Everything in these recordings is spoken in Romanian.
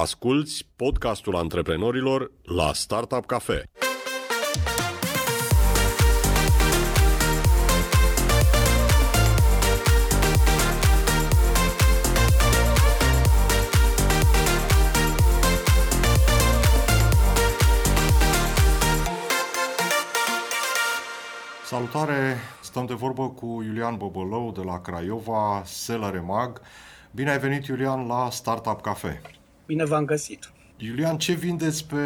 Asculți podcastul antreprenorilor la Startup Cafe. Salutare! Stăm de vorbă cu Iulian Bobălău de la Craiova, Seller Emag. Bine ai venit, Iulian, la Startup Cafe. Bine v-am găsit. Iulian, ce vindeți pe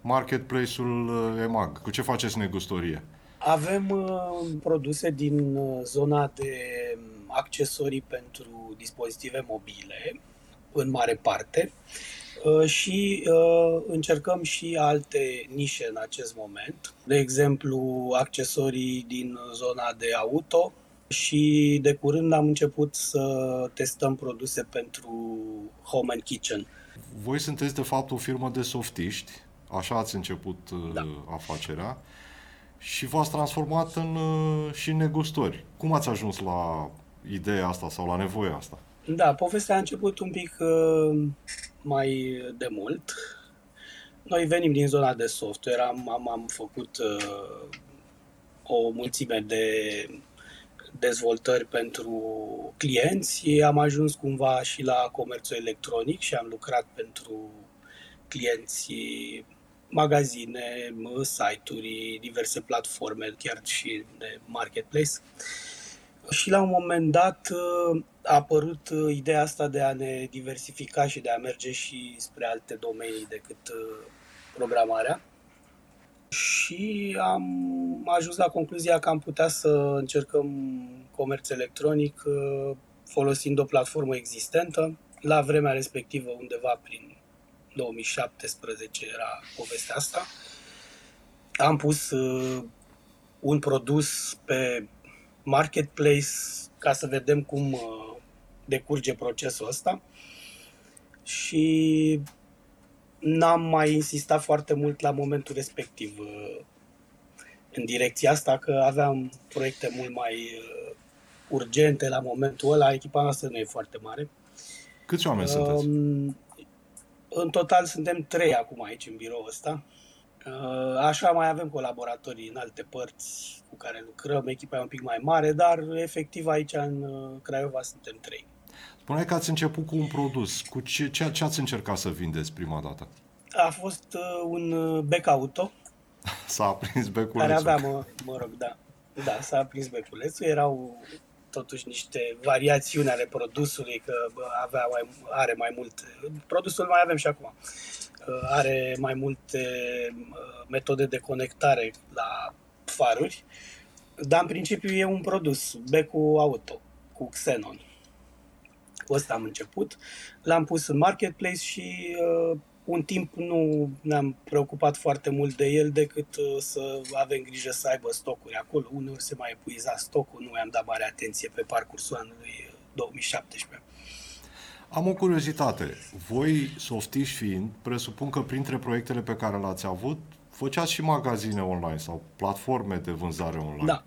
marketplace-ul uh, EMAG? Cu ce faceți negustorie? Avem uh, produse din uh, zona de um, accesorii pentru dispozitive mobile, în mare parte, uh, și uh, încercăm și alte nișe în acest moment. De exemplu, accesorii din zona de auto, și de curând am început să testăm produse pentru home and kitchen. Voi sunteți de fapt o firmă de softiști, așa ați început uh, da. afacerea și v-ați transformat în, uh, și în negustori. Cum ați ajuns la ideea asta sau la nevoia asta? Da, povestea a început un pic uh, mai de mult. Noi venim din zona de software, am, am, am făcut uh, o mulțime de dezvoltări pentru clienți. Am ajuns cumva și la comerțul electronic și am lucrat pentru clienți magazine, site-uri, diverse platforme, chiar și de marketplace. Și la un moment dat a apărut ideea asta de a ne diversifica și de a merge și spre alte domenii decât programarea și am ajuns la concluzia că am putea să încercăm comerț electronic uh, folosind o platformă existentă. La vremea respectivă, undeva prin 2017 era povestea asta. Am pus uh, un produs pe marketplace ca să vedem cum uh, decurge procesul ăsta și n-am mai insistat foarte mult la momentul respectiv uh, în direcția asta, că aveam proiecte mult mai uh, urgente la momentul ăla. Echipa noastră nu e foarte mare. Câți oameni um, sunteți? În total suntem trei acum aici în birou ăsta. Uh, așa mai avem colaboratorii în alte părți cu care lucrăm, echipa e un pic mai mare, dar efectiv aici în Craiova suntem trei. Spuneai că ați început cu un produs. Cu ce, ce, ce ați încercat să vindeți prima dată? A fost uh, un uh, bec auto. S-a aprins beculețul. Care avea, mă, mă rog, da. Da, s-a aprins beculețul. Erau totuși niște variațiuni ale produsului, că bă, avea mai, are mai mult. Produsul mai avem și acum. Uh, are mai multe uh, metode de conectare la faruri, dar în principiu e un produs, becul auto, cu Xenon cu ăsta am început. L-am pus în marketplace și uh, un timp nu ne-am preocupat foarte mult de el decât uh, să avem grijă să aibă stocuri acolo. Uneori se mai epuiza stocul, nu i-am dat mare atenție pe parcursul anului 2017. Uh, am o curiozitate. Voi, softiși fiind, presupun că printre proiectele pe care le-ați avut, făceați și magazine online sau platforme de vânzare online. Da.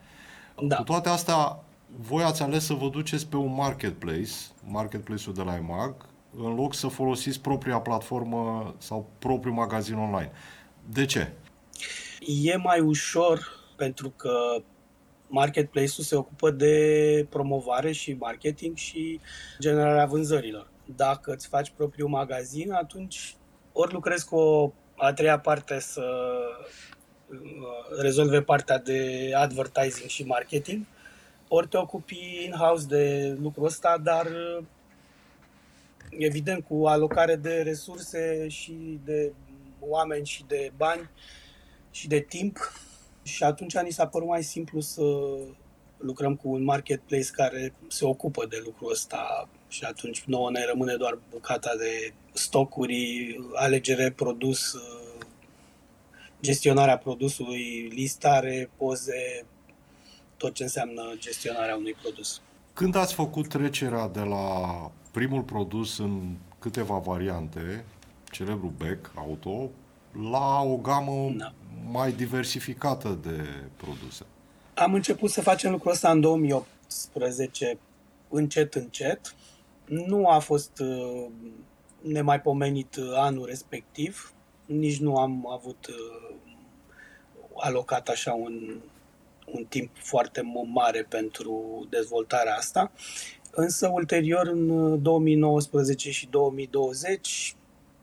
da. Cu toate astea, voi ați ales să vă duceți pe un marketplace, marketplace-ul de la EMAG, în loc să folosiți propria platformă sau propriul magazin online. De ce? E mai ușor pentru că marketplace-ul se ocupă de promovare și marketing și generarea vânzărilor. Dacă îți faci propriul magazin, atunci ori lucrezi cu o a treia parte să uh, rezolve partea de advertising și marketing, ori te ocupi in-house de lucrul ăsta, dar evident cu alocare de resurse și de oameni și de bani și de timp și atunci ni s-a părut mai simplu să lucrăm cu un marketplace care se ocupă de lucrul ăsta și atunci nouă ne rămâne doar bucata de stocuri, alegere produs, gestionarea produsului, listare, poze, tot ce înseamnă gestionarea unui produs. Când ați făcut trecerea de la primul produs în câteva variante, celebru bec auto, la o gamă da. mai diversificată de produse? Am început să facem lucrul ăsta în 2018, încet, încet. Nu a fost uh, nemaipomenit anul respectiv. Nici nu am avut alocat așa un, un timp foarte mare pentru dezvoltarea asta. Însă, ulterior, în 2019 și 2020,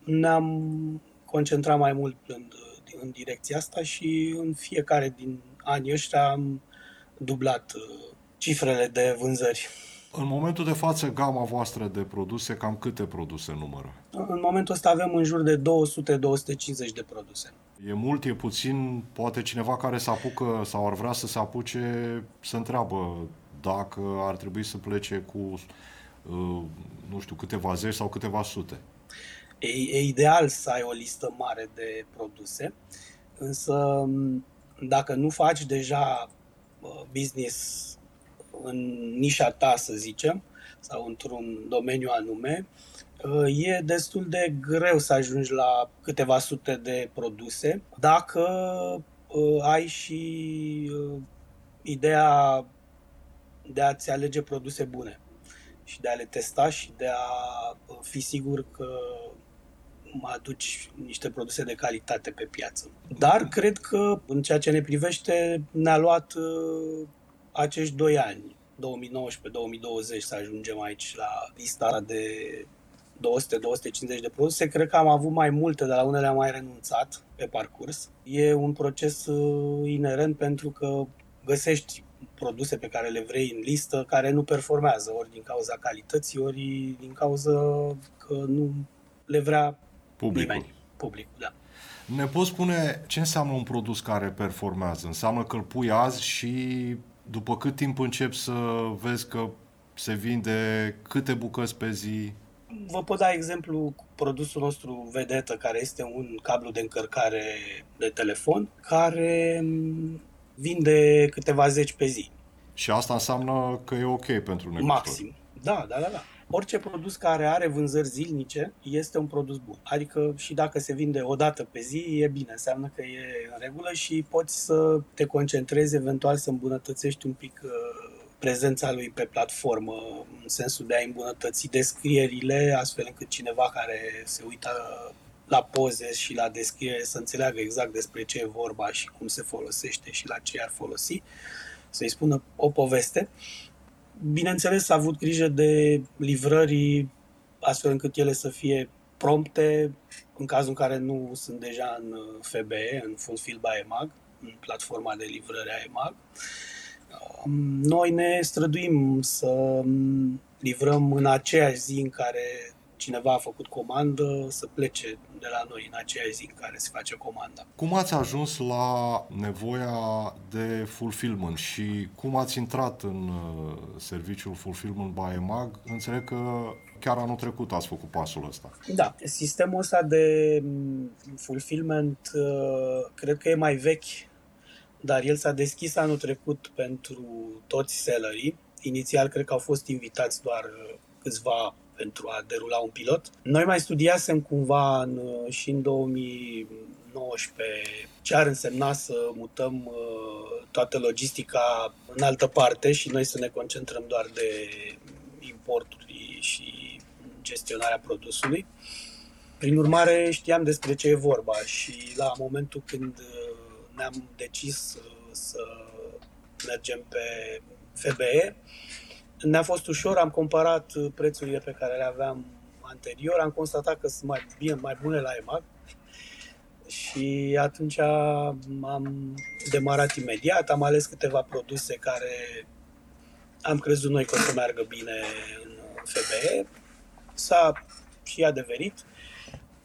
ne-am concentrat mai mult în, în direcția asta și în fiecare din anii ăștia am dublat uh, cifrele de vânzări. În momentul de față, gama voastră de produse, cam câte produse numără? În momentul ăsta avem în jur de 200-250 de produse. E mult, e puțin, poate cineva care se apucă sau ar vrea să se apuce să întreabă dacă ar trebui să plece cu, uh, nu știu, câteva zeci sau câteva sute. E, e ideal să ai o listă mare de produse, însă dacă nu faci deja uh, business în nișa ta, să zicem, sau într-un domeniu anume, uh, e destul de greu să ajungi la câteva sute de produse dacă ai și ideea de a-ți alege produse bune și de a le testa și de a fi sigur că aduci niște produse de calitate pe piață. Dar cred că în ceea ce ne privește ne-a luat uh, acești doi ani, 2019-2020, să ajungem aici la lista de 200-250 de produse. Cred că am avut mai multe, dar la unele am mai renunțat pe parcurs. E un proces uh, inerent pentru că găsești produse pe care le vrei în listă care nu performează, ori din cauza calității, ori din cauza că nu le vrea Publicul. nimeni. Publicul, da. Ne poți spune ce înseamnă un produs care performează? Înseamnă că îl pui azi și după cât timp începi să vezi că se vinde câte bucăți pe zi? Vă pot da exemplu cu produsul nostru vedetă, care este un cablu de încărcare de telefon, care vinde câteva zeci pe zi. Și asta înseamnă că e ok pentru negustori. Maxim. Da, da, da, da. Orice produs care are vânzări zilnice este un produs bun. Adică și dacă se vinde o dată pe zi, e bine, înseamnă că e în regulă și poți să te concentrezi, eventual să îmbunătățești un pic uh, prezența lui pe platformă, în sensul de a îmbunătăți descrierile, astfel încât cineva care se uită la poze și la descriere să înțeleagă exact despre ce e vorba și cum se folosește și la ce ar folosi, să-i spună o poveste. Bineînțeles, a avut grijă de livrării astfel încât ele să fie prompte în cazul în care nu sunt deja în FBE, în Fulfill by EMAG, în platforma de livrare a EMAG. Noi ne străduim să livrăm în aceeași zi în care cineva a făcut comandă să plece de la noi în aceea zi în care se face comanda. Cum ați ajuns la nevoia de fulfillment și cum ați intrat în uh, serviciul Fulfillment by EMAG? Înțeleg că chiar anul trecut ați făcut pasul ăsta. Da, sistemul ăsta de mm, fulfillment uh, cred că e mai vechi, dar el s-a deschis anul trecut pentru toți sellerii. Inițial cred că au fost invitați doar uh, câțiva pentru a derula un pilot. Noi mai studiasem cumva în, și în 2019 ce ar însemna să mutăm uh, toată logistica în altă parte și noi să ne concentrăm doar de importuri și gestionarea produsului. Prin urmare, știam despre ce e vorba și la momentul când uh, ne-am decis uh, să mergem pe FBE, ne-a fost ușor, am comparat uh, prețurile pe care le aveam anterior, am constatat că sunt mai bine, mai bune la EMAG și atunci am demarat imediat, am ales câteva produse care am crezut noi că o să meargă bine în FBE. S-a și adeverit.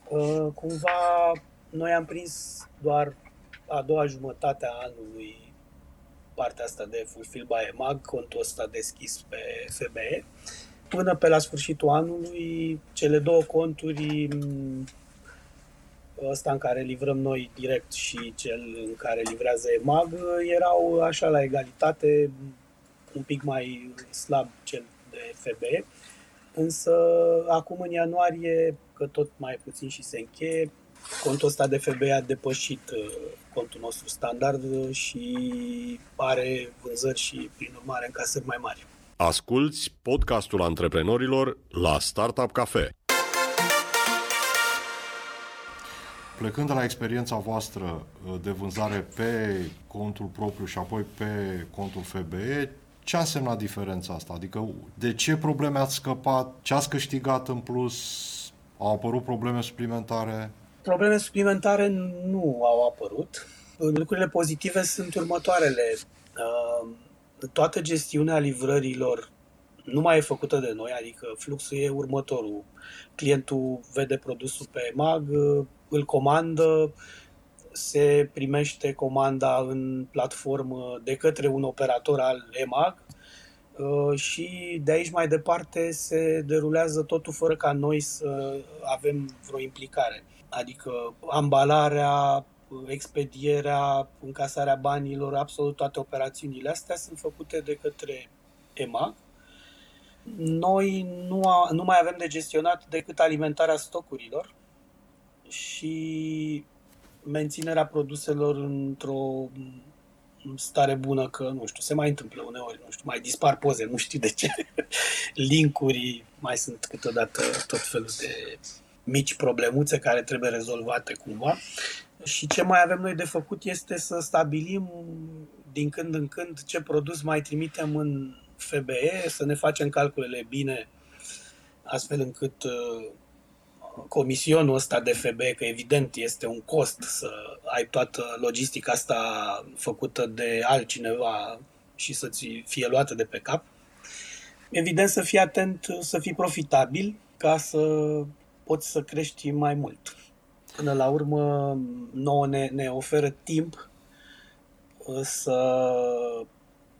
Uh, cumva noi am prins doar a doua jumătate a anului partea asta de Fulfill by EMAG, contul ăsta deschis pe FBE. Până pe la sfârșitul anului, cele două conturi, ăsta în care livrăm noi direct și cel în care livrează EMAG, erau așa la egalitate, un pic mai slab cel de FBE. Însă acum în ianuarie, că tot mai puțin și se încheie, contul ăsta de FB a depășit uh, contul nostru standard și are vânzări și, prin urmare, încasări mai mari. Asculți podcastul antreprenorilor la Startup Cafe. plecând de la experiența voastră uh, de vânzare pe contul propriu și apoi pe contul FBE, ce a însemnat diferența asta? Adică de ce probleme ați scăpat? Ce ați câștigat în plus? Au apărut probleme suplimentare? Probleme suplimentare nu au apărut. Lucrurile pozitive sunt următoarele. Uh, toată gestiunea livrărilor nu mai e făcută de noi, adică fluxul e următorul. Clientul vede produsul pe mag, îl comandă, se primește comanda în platformă de către un operator al EMAG uh, și de aici mai departe se derulează totul fără ca noi să avem vreo implicare. Adică ambalarea, expedierea, încasarea banilor, absolut toate operațiunile astea sunt făcute de către EMAG. Noi nu, a, nu mai avem de gestionat decât alimentarea stocurilor și menținerea produselor într-o stare bună că, nu știu, se mai întâmplă uneori, nu știu, mai dispar poze, nu știu de ce, linkuri, mai sunt câteodată tot felul de mici problemuțe care trebuie rezolvate cumva. Și ce mai avem noi de făcut este să stabilim din când în când ce produs mai trimitem în FBE, să ne facem calculele bine, astfel încât uh, comisionul ăsta de FB, că evident este un cost să ai toată logistica asta făcută de altcineva și să-ți fie luată de pe cap. Evident să fii atent, să fii profitabil ca să poți să crești mai mult. Până la urmă, nouă ne, ne oferă timp uh, să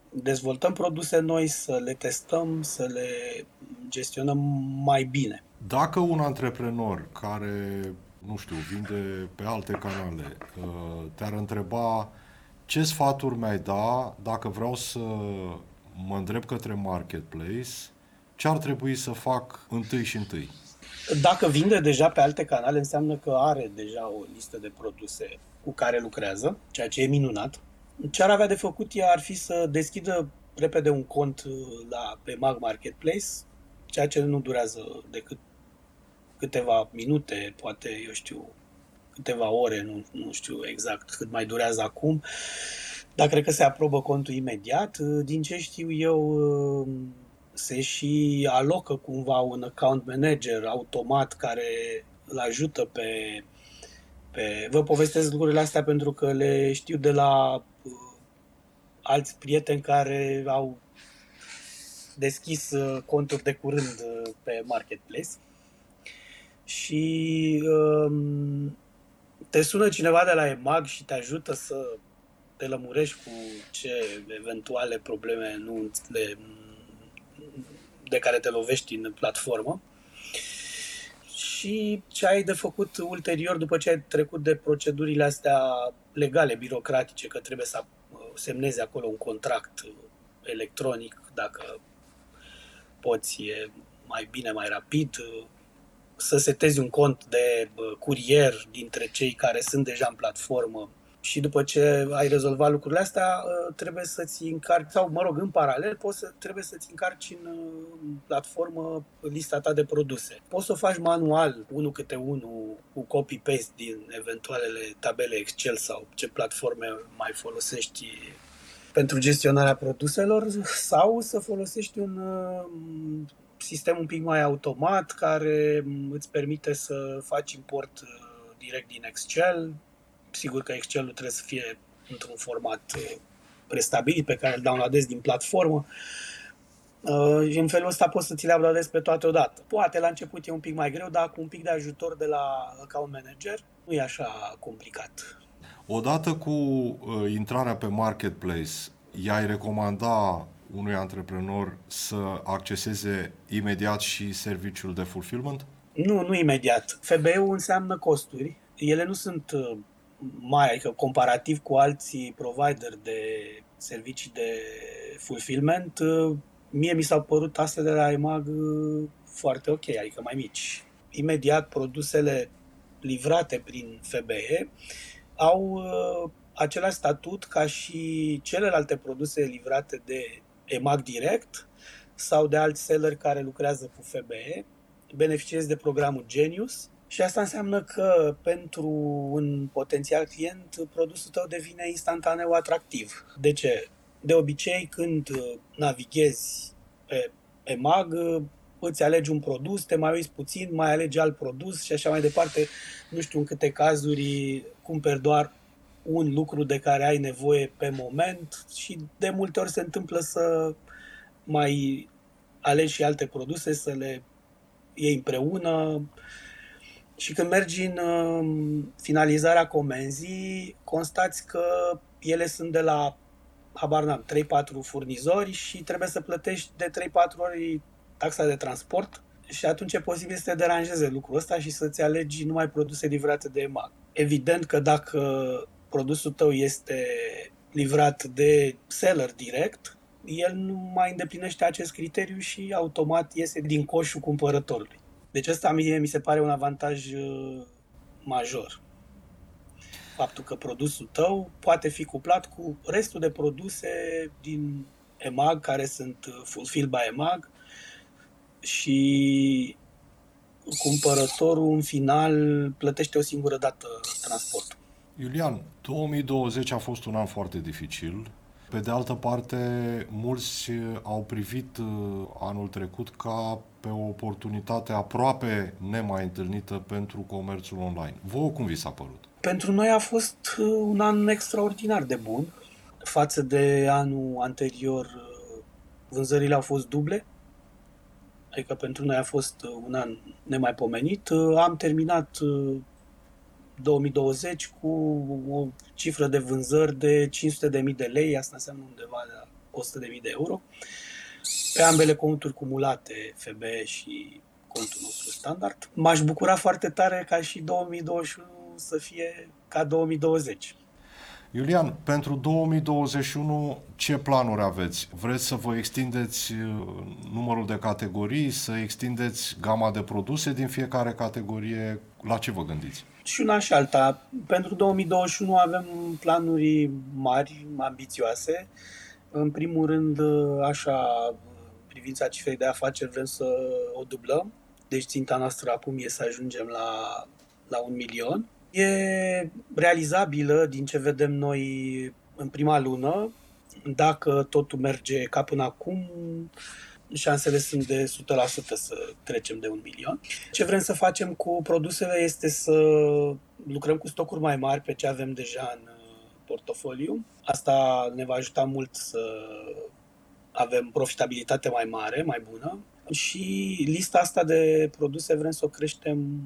dezvoltăm produse noi, să le testăm, să le gestionăm mai bine. Dacă un antreprenor care, nu știu, vinde pe alte canale, uh, te-ar întreba ce sfaturi mi-ai da dacă vreau să mă îndrept către marketplace, ce ar trebui să fac întâi și întâi? Dacă vinde deja pe alte canale, înseamnă că are deja o listă de produse cu care lucrează, ceea ce e minunat. Ce ar avea de făcut ea ar fi să deschidă repede un cont la, pe Mag Marketplace, ceea ce nu durează decât câteva minute, poate, eu știu, câteva ore, nu, nu știu exact cât mai durează acum, dar cred că se aprobă contul imediat. Din ce știu eu, se și alocă cumva un account manager automat care îl ajută pe, pe... Vă povestesc lucrurile astea pentru că le știu de la uh, alți prieteni care au deschis uh, conturi de curând uh, pe Marketplace și um, te sună cineva de la EMAG și te ajută să te lămurești cu ce eventuale probleme nu le, de care te lovești în platformă. Și ce ai de făcut ulterior după ce ai trecut de procedurile astea legale, birocratice, că trebuie să semnezi acolo un contract electronic, dacă poți, e mai bine, mai rapid, să setezi un cont de curier dintre cei care sunt deja în platformă și după ce ai rezolvat lucrurile astea, ă, trebuie să-ți încarci, sau mă rog, în paralel, poți să, trebuie să-ți încarci în platformă lista ta de produse. Poți să o faci manual, unul câte unul, cu copy-paste din eventualele tabele Excel sau ce platforme mai folosești pentru gestionarea produselor sau să folosești un ă, sistem un pic mai automat care îți permite să faci import ă, direct din Excel, Sigur că Excel-ul trebuie să fie într-un format uh, prestabilit pe care îl downloadezi din platformă. Uh, în felul ăsta poți să ți le uploadezi pe toate odată. Poate la început e un pic mai greu, dar cu un pic de ajutor de la account manager nu e așa complicat. Odată cu uh, intrarea pe marketplace, i-ai recomanda unui antreprenor să acceseze imediat și serviciul de fulfillment? Nu, nu imediat. FBE-ul înseamnă costuri. Ele nu sunt uh, mai, adică comparativ cu alții provider de servicii de fulfillment, mie mi s-au părut astea de la EMAG foarte ok, adică mai mici. Imediat produsele livrate prin FBE au uh, același statut ca și celelalte produse livrate de EMAG direct sau de alți seller care lucrează cu FBE. Beneficiezi de programul Genius Și asta înseamnă că pentru un potențial client, produsul tău devine instantaneu atractiv. De ce? De obicei, când navighezi pe EMAG, îți alegi un produs, te mai uiți puțin, mai alegi alt produs și așa mai departe. Nu știu în câte cazuri cumperi doar un lucru de care ai nevoie pe moment și de multe ori se întâmplă să mai alegi și alte produse, să le iei împreună. Și când mergi în um, finalizarea comenzii, constați că ele sunt de la, habar n-am, 3-4 furnizori și trebuie să plătești de 3-4 ori taxa de transport și atunci e posibil să te deranjeze lucrul ăsta și să-ți alegi numai produse livrate de EMAG. Evident că dacă produsul tău este livrat de seller direct, el nu mai îndeplinește acest criteriu și automat iese din coșul cumpărătorului. Deci asta mie mi se pare un avantaj uh, major. Faptul că produsul tău poate fi cuplat cu restul de produse din EMAG care sunt uh, fulfilled by EMAG și cumpărătorul în final plătește o singură dată transportul. Iulian, 2020 a fost un an foarte dificil. Pe de altă parte, mulți au privit uh, anul trecut ca pe o oportunitate aproape nemai întâlnită pentru comerțul online. Vă cum vi s-a părut? Pentru noi a fost uh, un an extraordinar de bun. Față de anul anterior, uh, vânzările au fost duble. Adică pentru noi a fost un an nemaipomenit. Am terminat 2020 cu o cifră de vânzări de 500.000 de lei, asta înseamnă undeva la 100.000 de euro, pe ambele conturi cumulate, FB și contul nostru standard. M-aș bucura foarte tare ca și 2021 să fie ca 2020. Iulian, pentru 2021 ce planuri aveți? Vreți să vă extindeți uh, numărul de categorii, să extindeți gama de produse din fiecare categorie? La ce vă gândiți? Și una și alta. Pentru 2021 avem planuri mari, ambițioase. În primul rând, așa, privința cifrei de afaceri, vrem să o dublăm. Deci ținta noastră acum e să ajungem la, la un milion. E realizabilă din ce vedem noi în prima lună. Dacă totul merge ca până acum, șansele sunt de 100% să trecem de un milion. Ce vrem să facem cu produsele este să lucrăm cu stocuri mai mari pe ce avem deja în uh, portofoliu. Asta ne va ajuta mult să avem profitabilitate mai mare, mai bună și lista asta de produse vrem să o creștem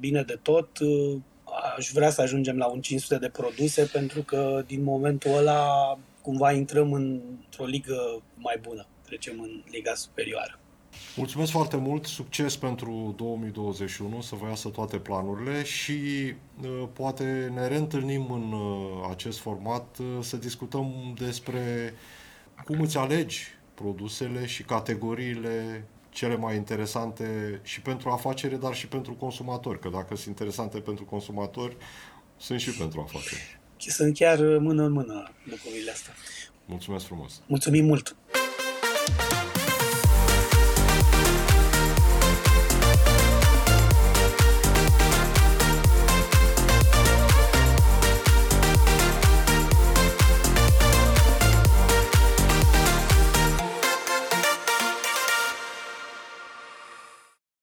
bine de tot. Aș vrea să ajungem la un 500 de produse pentru că din momentul ăla cumva intrăm într-o ligă mai bună trecem în Liga Superioară. Mulțumesc foarte mult, succes pentru 2021, să vă iasă toate planurile și uh, poate ne reîntâlnim în uh, acest format uh, să discutăm despre cum îți alegi produsele și categoriile cele mai interesante și pentru afacere, dar și pentru consumatori, că dacă sunt interesante pentru consumatori, sunt și pentru afaceri. Sunt chiar mână în mână lucrurile astea. Mulțumesc frumos! Mulțumim mult!